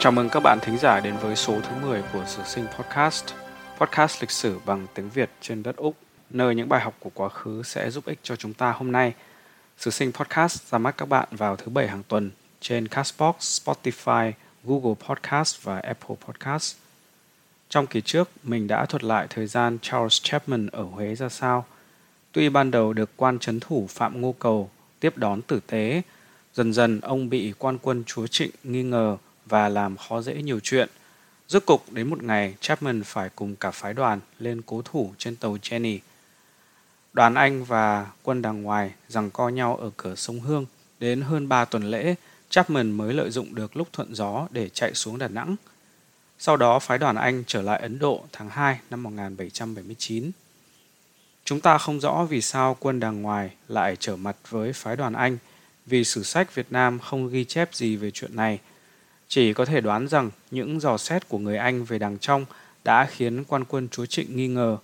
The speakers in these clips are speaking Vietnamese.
Chào mừng các bạn thính giả đến với số thứ 10 của Sử Sinh Podcast, podcast lịch sử bằng tiếng Việt trên đất Úc, nơi những bài học của quá khứ sẽ giúp ích cho chúng ta hôm nay. Sử Sinh Podcast ra mắt các bạn vào thứ bảy hàng tuần trên Castbox, Spotify, Google Podcast và Apple Podcast. Trong kỳ trước, mình đã thuật lại thời gian Charles Chapman ở Huế ra sao. Tuy ban đầu được quan chấn thủ Phạm Ngô Cầu tiếp đón tử tế, dần dần ông bị quan quân chúa Trịnh nghi ngờ và làm khó dễ nhiều chuyện. Rốt cục đến một ngày Chapman phải cùng cả phái đoàn lên cố thủ trên tàu Jenny. Đoàn Anh và quân đằng ngoài rằng co nhau ở cửa sông Hương đến hơn 3 tuần lễ, Chapman mới lợi dụng được lúc thuận gió để chạy xuống Đà Nẵng. Sau đó phái đoàn Anh trở lại Ấn Độ tháng 2 năm 1779. Chúng ta không rõ vì sao quân đằng ngoài lại trở mặt với phái đoàn Anh vì sử sách Việt Nam không ghi chép gì về chuyện này – chỉ có thể đoán rằng những dò xét của người Anh về đằng trong đã khiến quan quân chúa Trịnh nghi ngờ.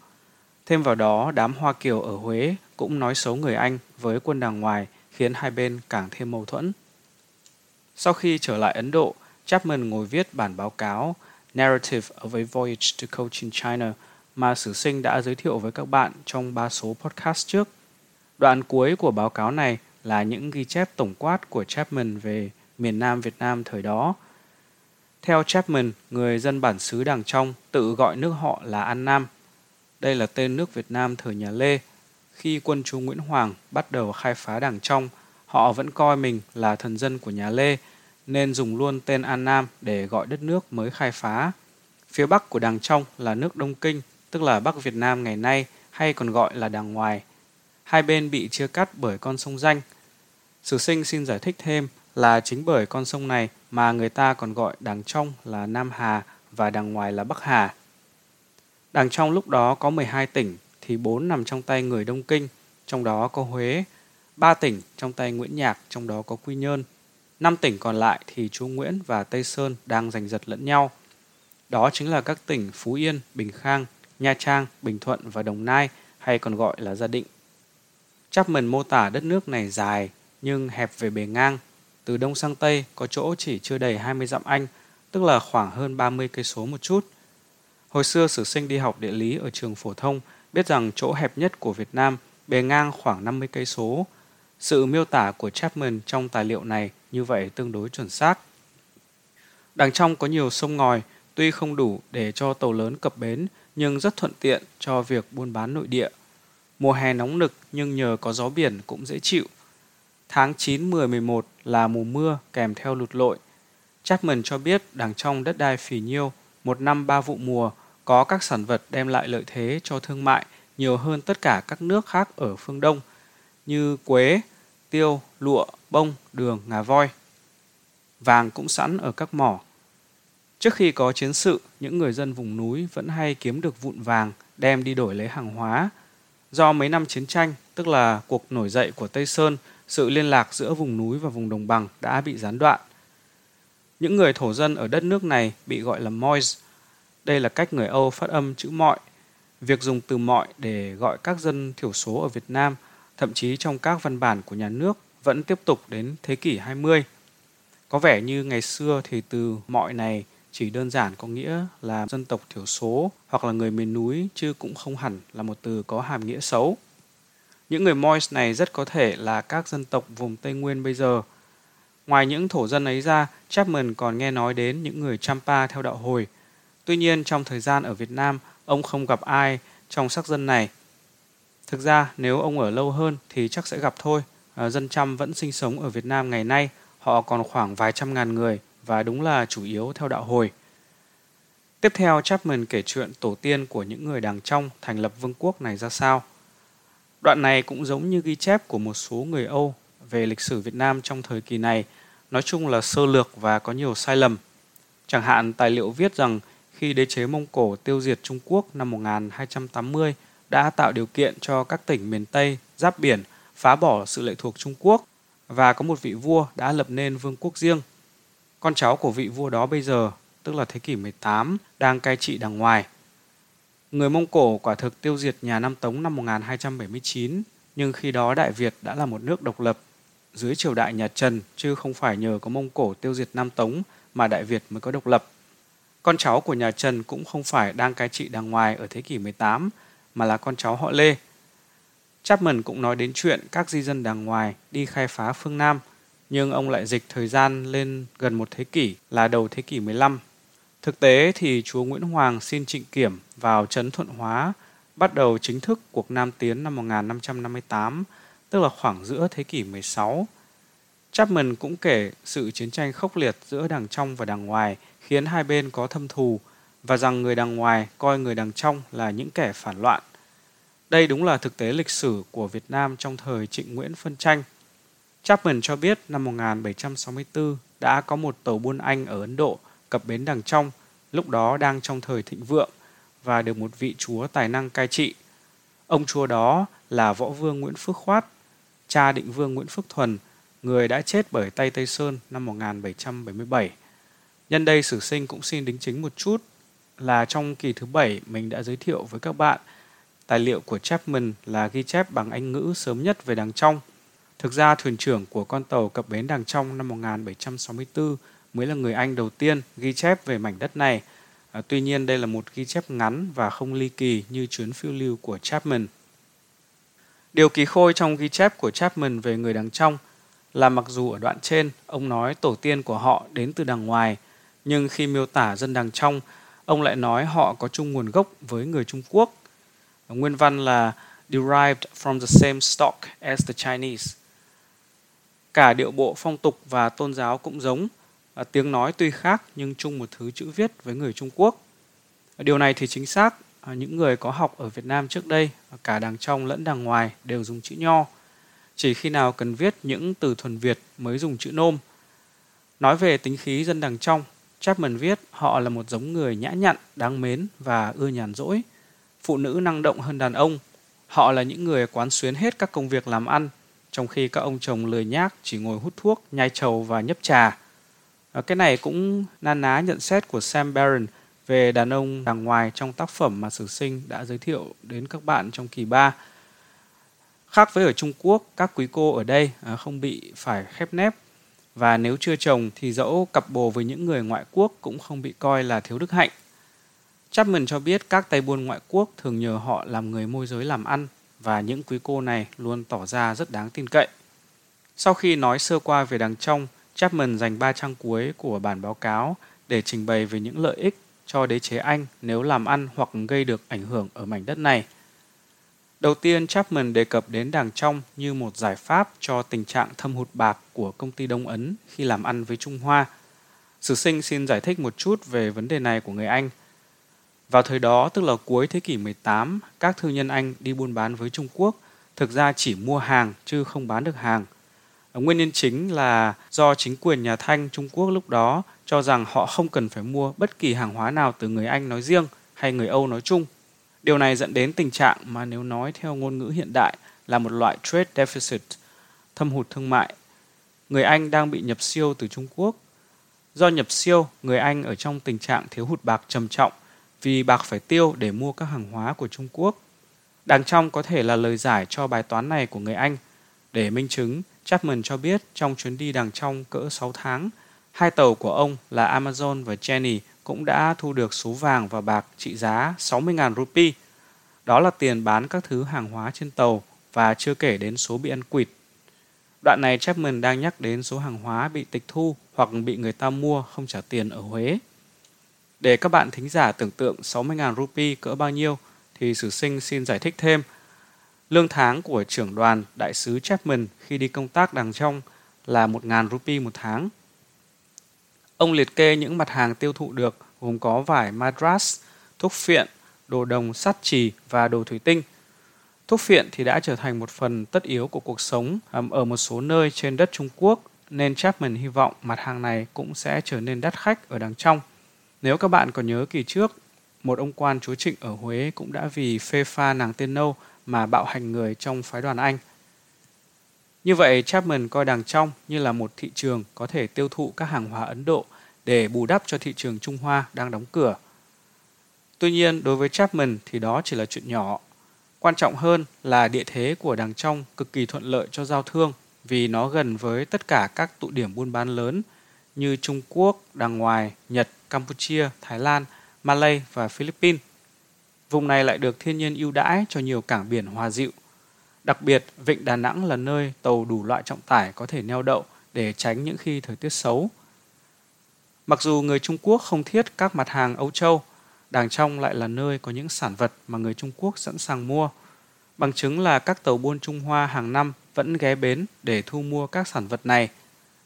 Thêm vào đó, đám Hoa Kiều ở Huế cũng nói xấu người Anh với quân đằng ngoài khiến hai bên càng thêm mâu thuẫn. Sau khi trở lại Ấn Độ, Chapman ngồi viết bản báo cáo Narrative of a Voyage to Cochin China mà sử sinh đã giới thiệu với các bạn trong ba số podcast trước. Đoạn cuối của báo cáo này là những ghi chép tổng quát của Chapman về miền Nam Việt Nam thời đó – theo Chapman, người dân bản xứ Đàng Trong tự gọi nước họ là An Nam. Đây là tên nước Việt Nam thời nhà Lê. Khi quân chúa Nguyễn Hoàng bắt đầu khai phá Đàng Trong, họ vẫn coi mình là thần dân của nhà Lê, nên dùng luôn tên An Nam để gọi đất nước mới khai phá. Phía bắc của Đàng Trong là nước Đông Kinh, tức là Bắc Việt Nam ngày nay hay còn gọi là Đàng Ngoài. Hai bên bị chia cắt bởi con sông danh. Sử sinh xin giải thích thêm là chính bởi con sông này mà người ta còn gọi đằng trong là Nam Hà và đằng ngoài là Bắc Hà. Đằng trong lúc đó có 12 tỉnh thì 4 nằm trong tay người Đông Kinh, trong đó có Huế, 3 tỉnh trong tay Nguyễn Nhạc, trong đó có Quy Nhơn. 5 tỉnh còn lại thì chúa Nguyễn và Tây Sơn đang giành giật lẫn nhau. Đó chính là các tỉnh Phú Yên, Bình Khang, Nha Trang, Bình Thuận và Đồng Nai hay còn gọi là Gia Định. Chapman mô tả đất nước này dài nhưng hẹp về bề ngang từ đông sang tây có chỗ chỉ chưa đầy 20 dặm Anh, tức là khoảng hơn 30 cây số một chút. Hồi xưa sử sinh đi học địa lý ở trường phổ thông biết rằng chỗ hẹp nhất của Việt Nam bề ngang khoảng 50 cây số. Sự miêu tả của Chapman trong tài liệu này như vậy tương đối chuẩn xác. Đằng trong có nhiều sông ngòi, tuy không đủ để cho tàu lớn cập bến nhưng rất thuận tiện cho việc buôn bán nội địa. Mùa hè nóng nực nhưng nhờ có gió biển cũng dễ chịu – Tháng 9, 10, 11 là mùa mưa kèm theo lụt lội. Chapman cho biết đằng trong đất đai phì nhiêu, một năm ba vụ mùa, có các sản vật đem lại lợi thế cho thương mại nhiều hơn tất cả các nước khác ở phương Đông như quế, tiêu, lụa, bông, đường, ngà voi. Vàng cũng sẵn ở các mỏ. Trước khi có chiến sự, những người dân vùng núi vẫn hay kiếm được vụn vàng đem đi đổi lấy hàng hóa. Do mấy năm chiến tranh, tức là cuộc nổi dậy của Tây Sơn, sự liên lạc giữa vùng núi và vùng đồng bằng đã bị gián đoạn. Những người thổ dân ở đất nước này bị gọi là Mois. Đây là cách người Âu phát âm chữ mọi. Việc dùng từ mọi để gọi các dân thiểu số ở Việt Nam, thậm chí trong các văn bản của nhà nước vẫn tiếp tục đến thế kỷ 20. Có vẻ như ngày xưa thì từ mọi này chỉ đơn giản có nghĩa là dân tộc thiểu số hoặc là người miền núi chứ cũng không hẳn là một từ có hàm nghĩa xấu. Những người Mois này rất có thể là các dân tộc vùng Tây Nguyên bây giờ. Ngoài những thổ dân ấy ra, Chapman còn nghe nói đến những người Champa theo đạo hồi. Tuy nhiên, trong thời gian ở Việt Nam, ông không gặp ai trong sắc dân này. Thực ra, nếu ông ở lâu hơn thì chắc sẽ gặp thôi. À, dân Chăm vẫn sinh sống ở Việt Nam ngày nay, họ còn khoảng vài trăm ngàn người và đúng là chủ yếu theo đạo hồi. Tiếp theo, Chapman kể chuyện tổ tiên của những người đàng trong thành lập vương quốc này ra sao. Đoạn này cũng giống như ghi chép của một số người Âu về lịch sử Việt Nam trong thời kỳ này, nói chung là sơ lược và có nhiều sai lầm. Chẳng hạn tài liệu viết rằng khi đế chế Mông Cổ tiêu diệt Trung Quốc năm 1280 đã tạo điều kiện cho các tỉnh miền Tây giáp biển phá bỏ sự lệ thuộc Trung Quốc và có một vị vua đã lập nên vương quốc riêng. Con cháu của vị vua đó bây giờ, tức là thế kỷ 18, đang cai trị đằng ngoài. Người Mông Cổ quả thực tiêu diệt nhà Nam Tống năm 1279, nhưng khi đó Đại Việt đã là một nước độc lập dưới triều đại nhà Trần chứ không phải nhờ có Mông Cổ tiêu diệt Nam Tống mà Đại Việt mới có độc lập. Con cháu của nhà Trần cũng không phải đang cai trị đàng ngoài ở thế kỷ 18 mà là con cháu họ Lê. Chapman cũng nói đến chuyện các di dân đàng ngoài đi khai phá phương Nam, nhưng ông lại dịch thời gian lên gần một thế kỷ là đầu thế kỷ 15. Thực tế thì chúa Nguyễn Hoàng xin trịnh kiểm vào trấn Thuận Hóa bắt đầu chính thức cuộc Nam Tiến năm 1558, tức là khoảng giữa thế kỷ 16. Chapman cũng kể sự chiến tranh khốc liệt giữa đằng trong và đằng ngoài khiến hai bên có thâm thù và rằng người đằng ngoài coi người đằng trong là những kẻ phản loạn. Đây đúng là thực tế lịch sử của Việt Nam trong thời Trịnh Nguyễn phân tranh. Chapman cho biết năm 1764 đã có một tàu buôn Anh ở Ấn Độ cập bến đằng trong, lúc đó đang trong thời thịnh vượng và được một vị chúa tài năng cai trị. Ông chúa đó là võ vương Nguyễn Phước Khoát, cha định vương Nguyễn Phước Thuần, người đã chết bởi tay Tây Sơn năm 1777. Nhân đây sử sinh cũng xin đính chính một chút là trong kỳ thứ bảy mình đã giới thiệu với các bạn tài liệu của Chapman là ghi chép bằng Anh ngữ sớm nhất về đằng trong. Thực ra thuyền trưởng của con tàu cập bến đằng trong năm 1764 mới là người Anh đầu tiên ghi chép về mảnh đất này. À, tuy nhiên đây là một ghi chép ngắn và không ly kỳ như chuyến phiêu lưu của Chapman. Điều kỳ khôi trong ghi chép của Chapman về người đằng trong là mặc dù ở đoạn trên ông nói tổ tiên của họ đến từ đằng ngoài, nhưng khi miêu tả dân đằng trong, ông lại nói họ có chung nguồn gốc với người Trung Quốc. Nguyên văn là derived from the same stock as the Chinese. Cả điệu bộ phong tục và tôn giáo cũng giống, à, tiếng nói tuy khác nhưng chung một thứ chữ viết với người Trung Quốc. À, điều này thì chính xác, à, những người có học ở Việt Nam trước đây, à, cả đằng trong lẫn đằng ngoài đều dùng chữ nho. Chỉ khi nào cần viết những từ thuần Việt mới dùng chữ nôm. Nói về tính khí dân đằng trong, Chapman viết họ là một giống người nhã nhặn, đáng mến và ưa nhàn rỗi. Phụ nữ năng động hơn đàn ông. Họ là những người quán xuyến hết các công việc làm ăn, trong khi các ông chồng lười nhác chỉ ngồi hút thuốc, nhai trầu và nhấp trà. Ờ, cái này cũng na ná nhận xét của Sam Barron về đàn ông đàng ngoài trong tác phẩm mà Sử Sinh đã giới thiệu đến các bạn trong kỳ 3. Khác với ở Trung Quốc, các quý cô ở đây ờ, không bị phải khép nép và nếu chưa chồng thì dẫu cặp bồ với những người ngoại quốc cũng không bị coi là thiếu đức hạnh. Chapman cho biết các tay buôn ngoại quốc thường nhờ họ làm người môi giới làm ăn và những quý cô này luôn tỏ ra rất đáng tin cậy. Sau khi nói sơ qua về đằng trong, Chapman dành 3 trang cuối của bản báo cáo để trình bày về những lợi ích cho đế chế Anh nếu làm ăn hoặc gây được ảnh hưởng ở mảnh đất này. Đầu tiên, Chapman đề cập đến đàng trong như một giải pháp cho tình trạng thâm hụt bạc của công ty Đông Ấn khi làm ăn với Trung Hoa. Sử sinh xin giải thích một chút về vấn đề này của người Anh. Vào thời đó, tức là cuối thế kỷ 18, các thương nhân Anh đi buôn bán với Trung Quốc thực ra chỉ mua hàng chứ không bán được hàng. Ờ, nguyên nhân chính là do chính quyền nhà Thanh Trung Quốc lúc đó cho rằng họ không cần phải mua bất kỳ hàng hóa nào từ người Anh nói riêng hay người Âu nói chung Điều này dẫn đến tình trạng mà nếu nói theo ngôn ngữ hiện đại là một loại trade deficit, thâm hụt thương mại. Người Anh đang bị nhập siêu từ Trung Quốc. Do nhập siêu, người Anh ở trong tình trạng thiếu hụt bạc trầm trọng vì bạc phải tiêu để mua các hàng hóa của Trung Quốc. Đằng trong có thể là lời giải cho bài toán này của người Anh. Để minh chứng, Chapman cho biết trong chuyến đi đằng trong cỡ 6 tháng, hai tàu của ông là Amazon và Jenny cũng đã thu được số vàng và bạc trị giá 60.000 rupee. Đó là tiền bán các thứ hàng hóa trên tàu và chưa kể đến số bị ăn quỵt. Đoạn này Chapman đang nhắc đến số hàng hóa bị tịch thu hoặc bị người ta mua không trả tiền ở Huế. Để các bạn thính giả tưởng tượng 60.000 rupee cỡ bao nhiêu thì sử sinh xin giải thích thêm. Lương tháng của trưởng đoàn đại sứ Chapman khi đi công tác đằng trong là 1.000 rupee một tháng – Ông liệt kê những mặt hàng tiêu thụ được gồm có vải madras, thuốc phiện, đồ đồng sắt trì và đồ thủy tinh. Thuốc phiện thì đã trở thành một phần tất yếu của cuộc sống ở một số nơi trên đất Trung Quốc nên Chapman hy vọng mặt hàng này cũng sẽ trở nên đắt khách ở đằng trong. Nếu các bạn còn nhớ kỳ trước, một ông quan chúa Trịnh ở Huế cũng đã vì phê pha nàng tiên nâu mà bạo hành người trong phái đoàn Anh. Như vậy, Chapman coi đằng trong như là một thị trường có thể tiêu thụ các hàng hóa Ấn Độ để bù đắp cho thị trường Trung Hoa đang đóng cửa. Tuy nhiên, đối với Chapman thì đó chỉ là chuyện nhỏ. Quan trọng hơn là địa thế của đằng trong cực kỳ thuận lợi cho giao thương vì nó gần với tất cả các tụ điểm buôn bán lớn như Trung Quốc, Đàng Ngoài, Nhật, Campuchia, Thái Lan, Malay và Philippines. Vùng này lại được thiên nhiên ưu đãi cho nhiều cảng biển hòa dịu. Đặc biệt, vịnh Đà Nẵng là nơi tàu đủ loại trọng tải có thể neo đậu để tránh những khi thời tiết xấu. Mặc dù người Trung Quốc không thiết các mặt hàng Âu Châu, Đàng Trong lại là nơi có những sản vật mà người Trung Quốc sẵn sàng mua. Bằng chứng là các tàu buôn Trung Hoa hàng năm vẫn ghé bến để thu mua các sản vật này.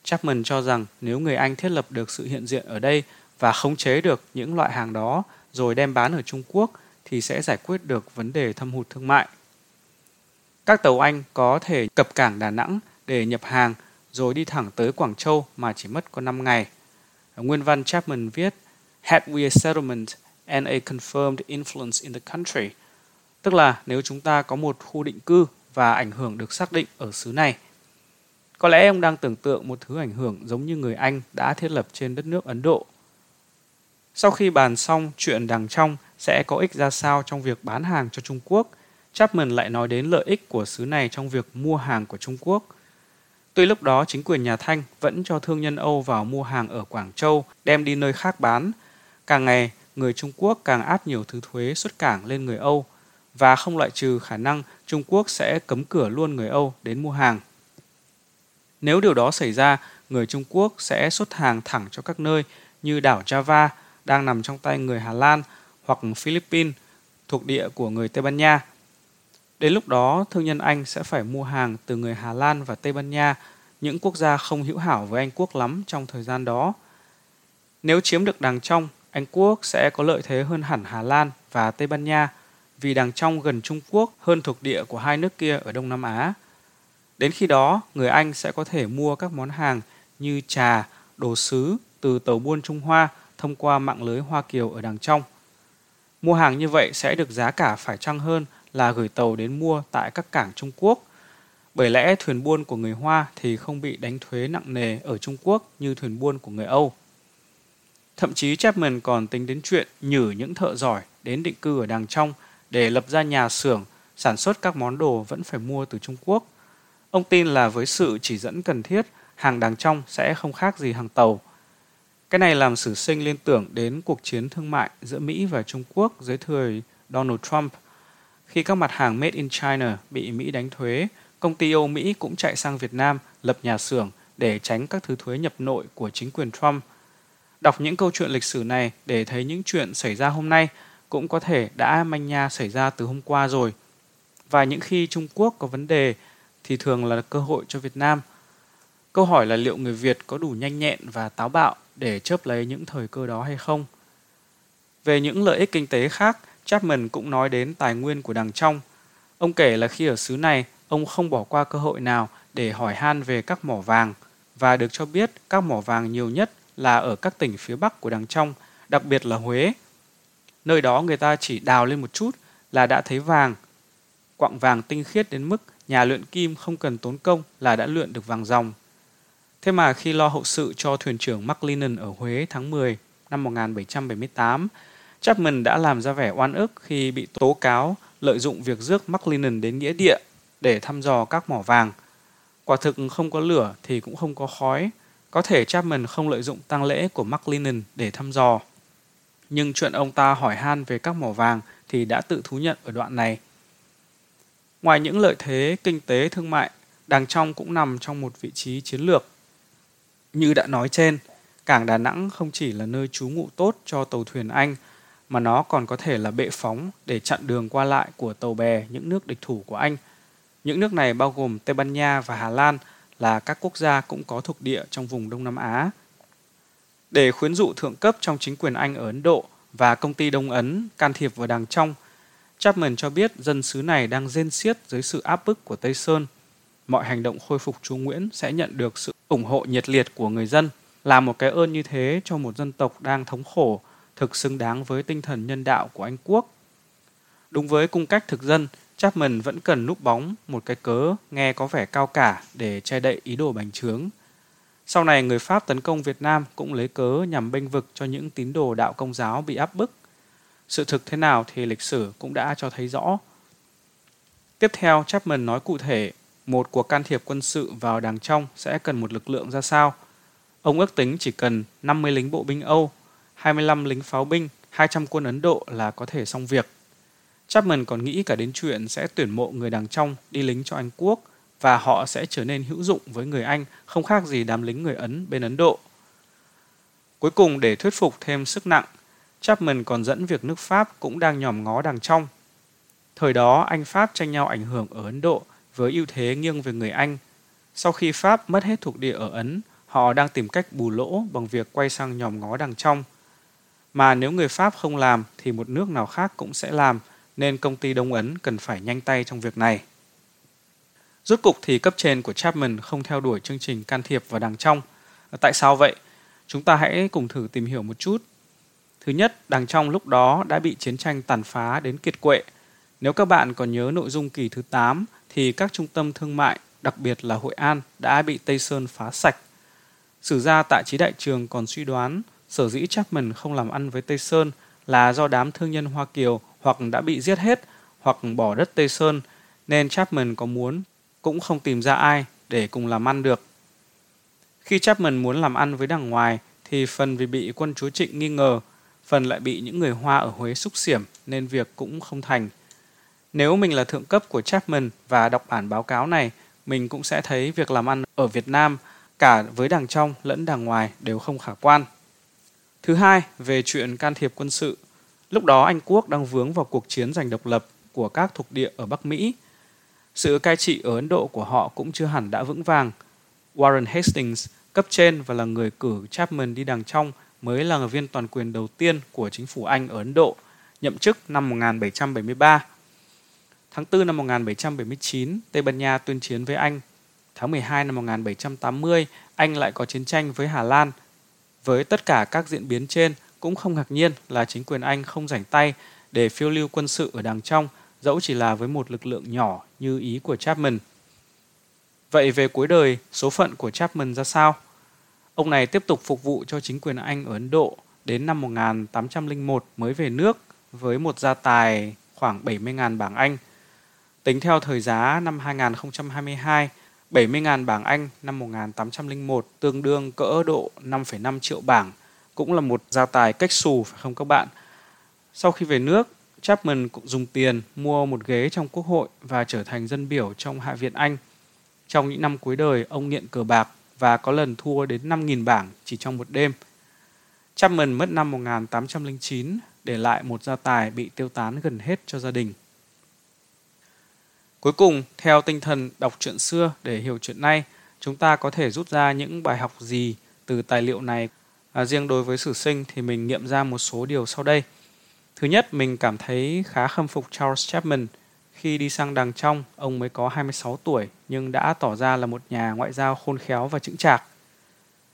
Chapman cho rằng nếu người Anh thiết lập được sự hiện diện ở đây và khống chế được những loại hàng đó rồi đem bán ở Trung Quốc thì sẽ giải quyết được vấn đề thâm hụt thương mại. Các tàu Anh có thể cập cảng Đà Nẵng để nhập hàng rồi đi thẳng tới Quảng Châu mà chỉ mất có 5 ngày. Nguyên văn Chapman viết Had we a settlement and a confirmed influence in the country, tức là nếu chúng ta có một khu định cư và ảnh hưởng được xác định ở xứ này. Có lẽ ông đang tưởng tượng một thứ ảnh hưởng giống như người Anh đã thiết lập trên đất nước Ấn Độ. Sau khi bàn xong chuyện đằng trong sẽ có ích ra sao trong việc bán hàng cho Trung Quốc, Chapman lại nói đến lợi ích của xứ này trong việc mua hàng của Trung Quốc. Tuy lúc đó chính quyền nhà Thanh vẫn cho thương nhân Âu vào mua hàng ở Quảng Châu đem đi nơi khác bán, càng ngày người Trung Quốc càng áp nhiều thứ thuế xuất cảng lên người Âu và không loại trừ khả năng Trung Quốc sẽ cấm cửa luôn người Âu đến mua hàng. Nếu điều đó xảy ra, người Trung Quốc sẽ xuất hàng thẳng cho các nơi như đảo Java đang nằm trong tay người Hà Lan hoặc Philippines thuộc địa của người Tây Ban Nha. Đến lúc đó, thương nhân Anh sẽ phải mua hàng từ người Hà Lan và Tây Ban Nha, những quốc gia không hữu hảo với Anh Quốc lắm trong thời gian đó. Nếu chiếm được đàng trong, Anh Quốc sẽ có lợi thế hơn hẳn Hà Lan và Tây Ban Nha vì đàng trong gần Trung Quốc hơn thuộc địa của hai nước kia ở Đông Nam Á. Đến khi đó, người Anh sẽ có thể mua các món hàng như trà, đồ sứ từ tàu buôn Trung Hoa thông qua mạng lưới Hoa Kiều ở Đàng trong. Mua hàng như vậy sẽ được giá cả phải chăng hơn là gửi tàu đến mua tại các cảng Trung Quốc. Bởi lẽ thuyền buôn của người Hoa thì không bị đánh thuế nặng nề ở Trung Quốc như thuyền buôn của người Âu. Thậm chí Chapman còn tính đến chuyện nhử những thợ giỏi đến định cư ở đàng trong để lập ra nhà xưởng sản xuất các món đồ vẫn phải mua từ Trung Quốc. Ông tin là với sự chỉ dẫn cần thiết, hàng đàng trong sẽ không khác gì hàng tàu. Cái này làm sử sinh liên tưởng đến cuộc chiến thương mại giữa Mỹ và Trung Quốc dưới thời Donald Trump. Khi các mặt hàng made in China bị Mỹ đánh thuế, công ty Âu Mỹ cũng chạy sang Việt Nam lập nhà xưởng để tránh các thứ thuế nhập nội của chính quyền Trump. Đọc những câu chuyện lịch sử này để thấy những chuyện xảy ra hôm nay cũng có thể đã manh nha xảy ra từ hôm qua rồi. Và những khi Trung Quốc có vấn đề thì thường là cơ hội cho Việt Nam. Câu hỏi là liệu người Việt có đủ nhanh nhẹn và táo bạo để chớp lấy những thời cơ đó hay không? Về những lợi ích kinh tế khác, Chapman cũng nói đến tài nguyên của đằng trong. Ông kể là khi ở xứ này, ông không bỏ qua cơ hội nào để hỏi han về các mỏ vàng và được cho biết các mỏ vàng nhiều nhất là ở các tỉnh phía bắc của đằng trong, đặc biệt là Huế. Nơi đó người ta chỉ đào lên một chút là đã thấy vàng. Quặng vàng tinh khiết đến mức nhà luyện kim không cần tốn công là đã luyện được vàng dòng. Thế mà khi lo hậu sự cho thuyền trưởng McLennan ở Huế tháng 10 năm 1778, Chapman đã làm ra vẻ oan ức khi bị tố cáo lợi dụng việc rước McLennan đến nghĩa địa để thăm dò các mỏ vàng. Quả thực không có lửa thì cũng không có khói. Có thể Chapman không lợi dụng tang lễ của McLennan để thăm dò. Nhưng chuyện ông ta hỏi han về các mỏ vàng thì đã tự thú nhận ở đoạn này. Ngoài những lợi thế kinh tế thương mại, Đàng Trong cũng nằm trong một vị trí chiến lược. Như đã nói trên, cảng Đà Nẵng không chỉ là nơi trú ngụ tốt cho tàu thuyền Anh, mà nó còn có thể là bệ phóng để chặn đường qua lại của tàu bè những nước địch thủ của Anh. Những nước này bao gồm Tây Ban Nha và Hà Lan là các quốc gia cũng có thuộc địa trong vùng Đông Nam Á. Để khuyến dụ thượng cấp trong chính quyền Anh ở Ấn Độ và công ty Đông Ấn can thiệp vào đàng trong – Chapman cho biết dân xứ này đang rên xiết dưới sự áp bức của Tây Sơn. Mọi hành động khôi phục Chu Nguyễn sẽ nhận được sự ủng hộ nhiệt liệt của người dân, là một cái ơn như thế cho một dân tộc đang thống khổ, thực xứng đáng với tinh thần nhân đạo của Anh Quốc. Đúng với cung cách thực dân, Chapman vẫn cần núp bóng một cái cớ nghe có vẻ cao cả để che đậy ý đồ bành trướng. Sau này người Pháp tấn công Việt Nam cũng lấy cớ nhằm bênh vực cho những tín đồ đạo công giáo bị áp bức sự thực thế nào thì lịch sử cũng đã cho thấy rõ. Tiếp theo, Chapman nói cụ thể một cuộc can thiệp quân sự vào đàng trong sẽ cần một lực lượng ra sao. Ông ước tính chỉ cần 50 lính bộ binh Âu, 25 lính pháo binh, 200 quân Ấn Độ là có thể xong việc. Chapman còn nghĩ cả đến chuyện sẽ tuyển mộ người đằng trong đi lính cho Anh Quốc và họ sẽ trở nên hữu dụng với người Anh không khác gì đám lính người Ấn bên Ấn Độ. Cuối cùng để thuyết phục thêm sức nặng, Chapman còn dẫn việc nước Pháp cũng đang nhòm ngó đằng trong. Thời đó Anh Pháp tranh nhau ảnh hưởng ở Ấn Độ với ưu thế nghiêng về người Anh. Sau khi Pháp mất hết thuộc địa ở Ấn, họ đang tìm cách bù lỗ bằng việc quay sang nhòm ngó đằng trong. Mà nếu người Pháp không làm thì một nước nào khác cũng sẽ làm, nên công ty Đông Ấn cần phải nhanh tay trong việc này. Rốt cục thì cấp trên của Chapman không theo đuổi chương trình can thiệp vào đằng trong. Tại sao vậy? Chúng ta hãy cùng thử tìm hiểu một chút. Thứ nhất, đằng trong lúc đó đã bị chiến tranh tàn phá đến kiệt quệ. Nếu các bạn còn nhớ nội dung kỳ thứ 8 thì các trung tâm thương mại, đặc biệt là Hội An, đã bị Tây Sơn phá sạch. Sử gia tại trí đại trường còn suy đoán sở dĩ Chapman không làm ăn với Tây Sơn là do đám thương nhân Hoa Kiều hoặc đã bị giết hết hoặc bỏ đất Tây Sơn nên Chapman có muốn cũng không tìm ra ai để cùng làm ăn được. Khi Chapman muốn làm ăn với đằng ngoài thì phần vì bị quân chúa Trịnh nghi ngờ, phần lại bị những người Hoa ở Huế xúc xiểm nên việc cũng không thành. Nếu mình là thượng cấp của Chapman và đọc bản báo cáo này, mình cũng sẽ thấy việc làm ăn ở Việt Nam cả với đảng trong lẫn đảng ngoài đều không khả quan. Thứ hai, về chuyện can thiệp quân sự. Lúc đó Anh Quốc đang vướng vào cuộc chiến giành độc lập của các thuộc địa ở Bắc Mỹ. Sự cai trị ở Ấn Độ của họ cũng chưa hẳn đã vững vàng. Warren Hastings, cấp trên và là người cử Chapman đi đằng trong mới là viên toàn quyền đầu tiên của chính phủ Anh ở Ấn Độ, nhậm chức năm 1773. Tháng 4 năm 1779, Tây Ban Nha tuyên chiến với Anh. Tháng 12 năm 1780, Anh lại có chiến tranh với Hà Lan. Với tất cả các diễn biến trên, cũng không ngạc nhiên là chính quyền Anh không rảnh tay để phiêu lưu quân sự ở đằng trong, dẫu chỉ là với một lực lượng nhỏ như ý của Chapman. Vậy về cuối đời, số phận của Chapman ra sao? Ông này tiếp tục phục vụ cho chính quyền Anh ở Ấn Độ đến năm 1801 mới về nước với một gia tài khoảng 70.000 bảng Anh. Tính theo thời giá năm 2022, 70.000 bảng Anh năm 1801 tương đương cỡ độ 5,5 triệu bảng, cũng là một gia tài cách xù phải không các bạn? Sau khi về nước, Chapman cũng dùng tiền mua một ghế trong quốc hội và trở thành dân biểu trong Hạ viện Anh. Trong những năm cuối đời, ông nghiện cờ bạc và có lần thua đến 5.000 bảng chỉ trong một đêm. Chapman mất năm 1809 để lại một gia tài bị tiêu tán gần hết cho gia đình. Cuối cùng, theo tinh thần đọc chuyện xưa để hiểu chuyện nay, chúng ta có thể rút ra những bài học gì từ tài liệu này. À, riêng đối với sử sinh thì mình nghiệm ra một số điều sau đây. Thứ nhất, mình cảm thấy khá khâm phục Charles Chapman. Khi đi sang đằng trong, ông mới có 26 tuổi nhưng đã tỏ ra là một nhà ngoại giao khôn khéo và chững chạc.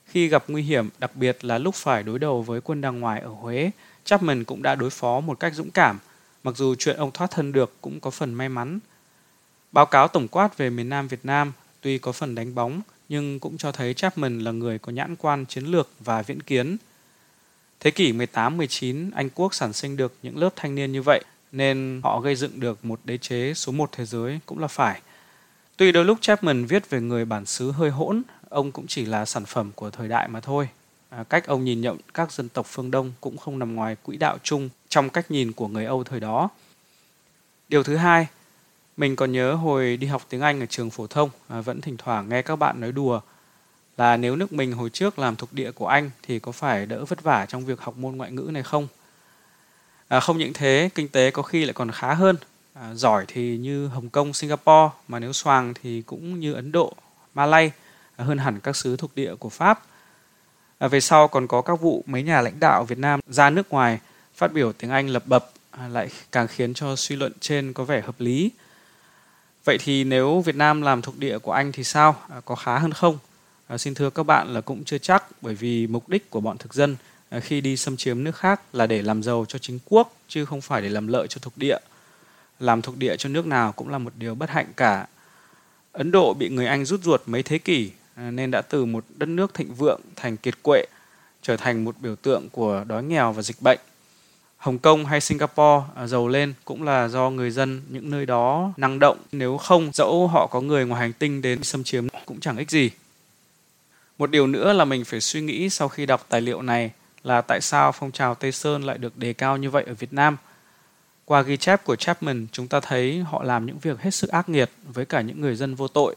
Khi gặp nguy hiểm, đặc biệt là lúc phải đối đầu với quân đằng ngoài ở Huế, Chapman cũng đã đối phó một cách dũng cảm, mặc dù chuyện ông thoát thân được cũng có phần may mắn. Báo cáo tổng quát về miền Nam Việt Nam tuy có phần đánh bóng nhưng cũng cho thấy Chapman là người có nhãn quan chiến lược và viễn kiến. Thế kỷ 18-19, Anh Quốc sản sinh được những lớp thanh niên như vậy nên họ gây dựng được một đế chế số một thế giới cũng là phải. Tuy đôi lúc Chapman viết về người bản xứ hơi hỗn, ông cũng chỉ là sản phẩm của thời đại mà thôi. À, cách ông nhìn nhận các dân tộc phương Đông cũng không nằm ngoài quỹ đạo chung trong cách nhìn của người Âu thời đó. Điều thứ hai, mình còn nhớ hồi đi học tiếng Anh ở trường phổ thông, à, vẫn thỉnh thoảng nghe các bạn nói đùa là nếu nước mình hồi trước làm thuộc địa của Anh thì có phải đỡ vất vả trong việc học môn ngoại ngữ này không? À, không những thế, kinh tế có khi lại còn khá hơn. À, giỏi thì như Hồng Kông, Singapore, mà nếu xoàng thì cũng như Ấn Độ, Malay, à, hơn hẳn các xứ thuộc địa của Pháp. À, về sau còn có các vụ mấy nhà lãnh đạo Việt Nam ra nước ngoài phát biểu tiếng Anh lập bập à, lại càng khiến cho suy luận trên có vẻ hợp lý. Vậy thì nếu Việt Nam làm thuộc địa của Anh thì sao? À, có khá hơn không? À, xin thưa các bạn là cũng chưa chắc bởi vì mục đích của bọn thực dân à, khi đi xâm chiếm nước khác là để làm giàu cho chính quốc chứ không phải để làm lợi cho thuộc địa. Làm thuộc địa cho nước nào cũng là một điều bất hạnh cả. Ấn Độ bị người Anh rút ruột mấy thế kỷ à, nên đã từ một đất nước thịnh vượng thành kiệt quệ, trở thành một biểu tượng của đói nghèo và dịch bệnh. Hồng Kông hay Singapore à, giàu lên cũng là do người dân những nơi đó năng động, nếu không dẫu họ có người ngoài hành tinh đến xâm chiếm cũng chẳng ích gì. Một điều nữa là mình phải suy nghĩ sau khi đọc tài liệu này là tại sao phong trào Tây Sơn lại được đề cao như vậy ở Việt Nam. Qua ghi chép của Chapman, chúng ta thấy họ làm những việc hết sức ác nghiệt với cả những người dân vô tội.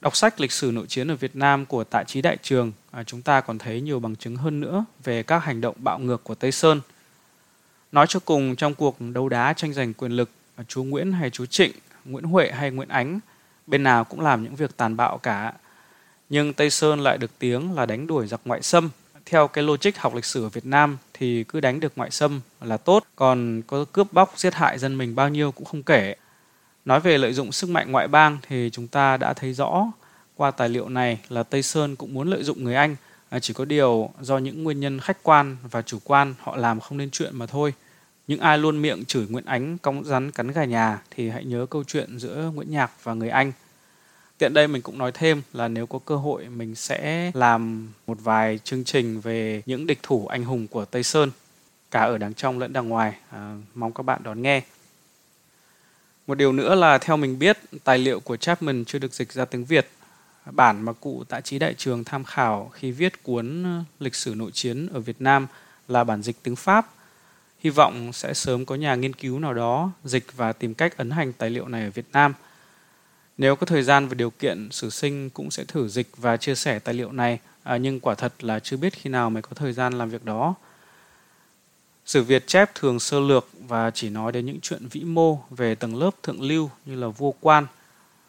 Đọc sách lịch sử nội chiến ở Việt Nam của Tạ Chí Đại Trường, à, chúng ta còn thấy nhiều bằng chứng hơn nữa về các hành động bạo ngược của Tây Sơn. Nói cho cùng, trong cuộc đấu đá tranh giành quyền lực, à, chú Nguyễn hay chú Trịnh, Nguyễn Huệ hay Nguyễn Ánh, bên nào cũng làm những việc tàn bạo cả. Nhưng Tây Sơn lại được tiếng là đánh đuổi giặc ngoại xâm. Theo cái logic học lịch sử ở Việt Nam thì cứ đánh được ngoại xâm là tốt, còn có cướp bóc giết hại dân mình bao nhiêu cũng không kể. Nói về lợi dụng sức mạnh ngoại bang thì chúng ta đã thấy rõ qua tài liệu này là Tây Sơn cũng muốn lợi dụng người Anh, à, chỉ có điều do những nguyên nhân khách quan và chủ quan họ làm không nên chuyện mà thôi. Những ai luôn miệng chửi Nguyễn Ánh cong rắn cắn gà nhà thì hãy nhớ câu chuyện giữa Nguyễn Nhạc và người Anh. Tiện đây mình cũng nói thêm là nếu có cơ hội mình sẽ làm một vài chương trình về những địch thủ anh hùng của Tây Sơn, cả ở đằng trong lẫn đằng ngoài. À, mong các bạn đón nghe. Một điều nữa là theo mình biết, tài liệu của Chapman chưa được dịch ra tiếng Việt. Bản mà cụ Tạ Trí Đại Trường tham khảo khi viết cuốn ờ, Lịch sử nội chiến ở Việt Nam là bản dịch tiếng Pháp. Hy vọng sẽ sớm có nhà nghiên cứu nào đó dịch và tìm cách ấn hành tài liệu này ở Việt Nam. Nếu có thời gian và điều kiện, sử sinh cũng sẽ thử dịch và chia sẻ tài liệu này, à, nhưng quả thật là chưa biết khi nào mới có thời gian làm việc đó. Sử Việt chép thường sơ lược và chỉ nói đến những chuyện vĩ mô về tầng lớp thượng lưu như là vua quan.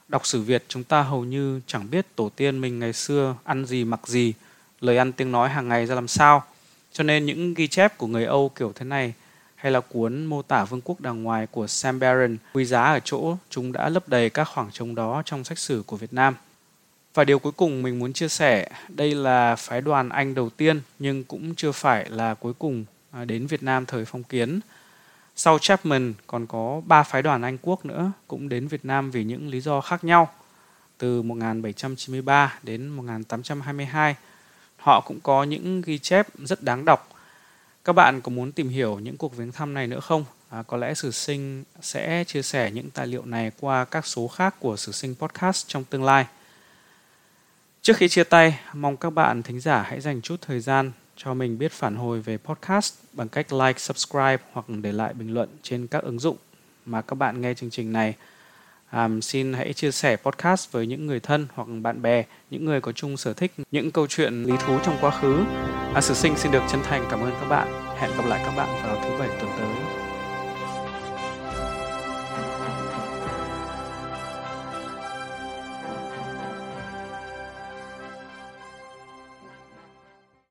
Đọc sử Việt chúng ta hầu như chẳng biết tổ tiên mình ngày xưa ăn gì mặc gì, lời ăn tiếng nói hàng ngày ra làm sao. Cho nên những ghi chép của người Âu kiểu thế này hay là cuốn mô tả vương quốc đàng ngoài của Sam Barron quý giá ở chỗ chúng đã lấp đầy các khoảng trống đó trong sách sử của Việt Nam. Và điều cuối cùng mình muốn chia sẻ, đây là phái đoàn Anh đầu tiên nhưng cũng chưa phải là cuối cùng à, đến Việt Nam thời phong kiến. Sau Chapman còn có ba phái đoàn Anh quốc nữa cũng đến Việt Nam vì những lý do khác nhau. Từ 1793 đến 1822, họ cũng có những ghi chép rất đáng đọc. Các bạn có muốn tìm hiểu những cuộc viếng thăm này nữa không? À, có lẽ Sử Sinh sẽ chia sẻ những tài liệu này qua các số khác của Sử Sinh Podcast trong tương lai. Trước khi chia tay, mong các bạn thính giả hãy dành chút thời gian cho mình biết phản hồi về podcast bằng cách like, subscribe hoặc để lại bình luận trên các ứng dụng mà các bạn nghe chương trình này. Um, xin hãy chia sẻ podcast với những người thân hoặc bạn bè, những người có chung sở thích những câu chuyện lý thú trong quá khứ. À, Sử sinh xin được chân thành cảm ơn các bạn. Hẹn gặp lại các bạn vào thứ bảy tuần tới.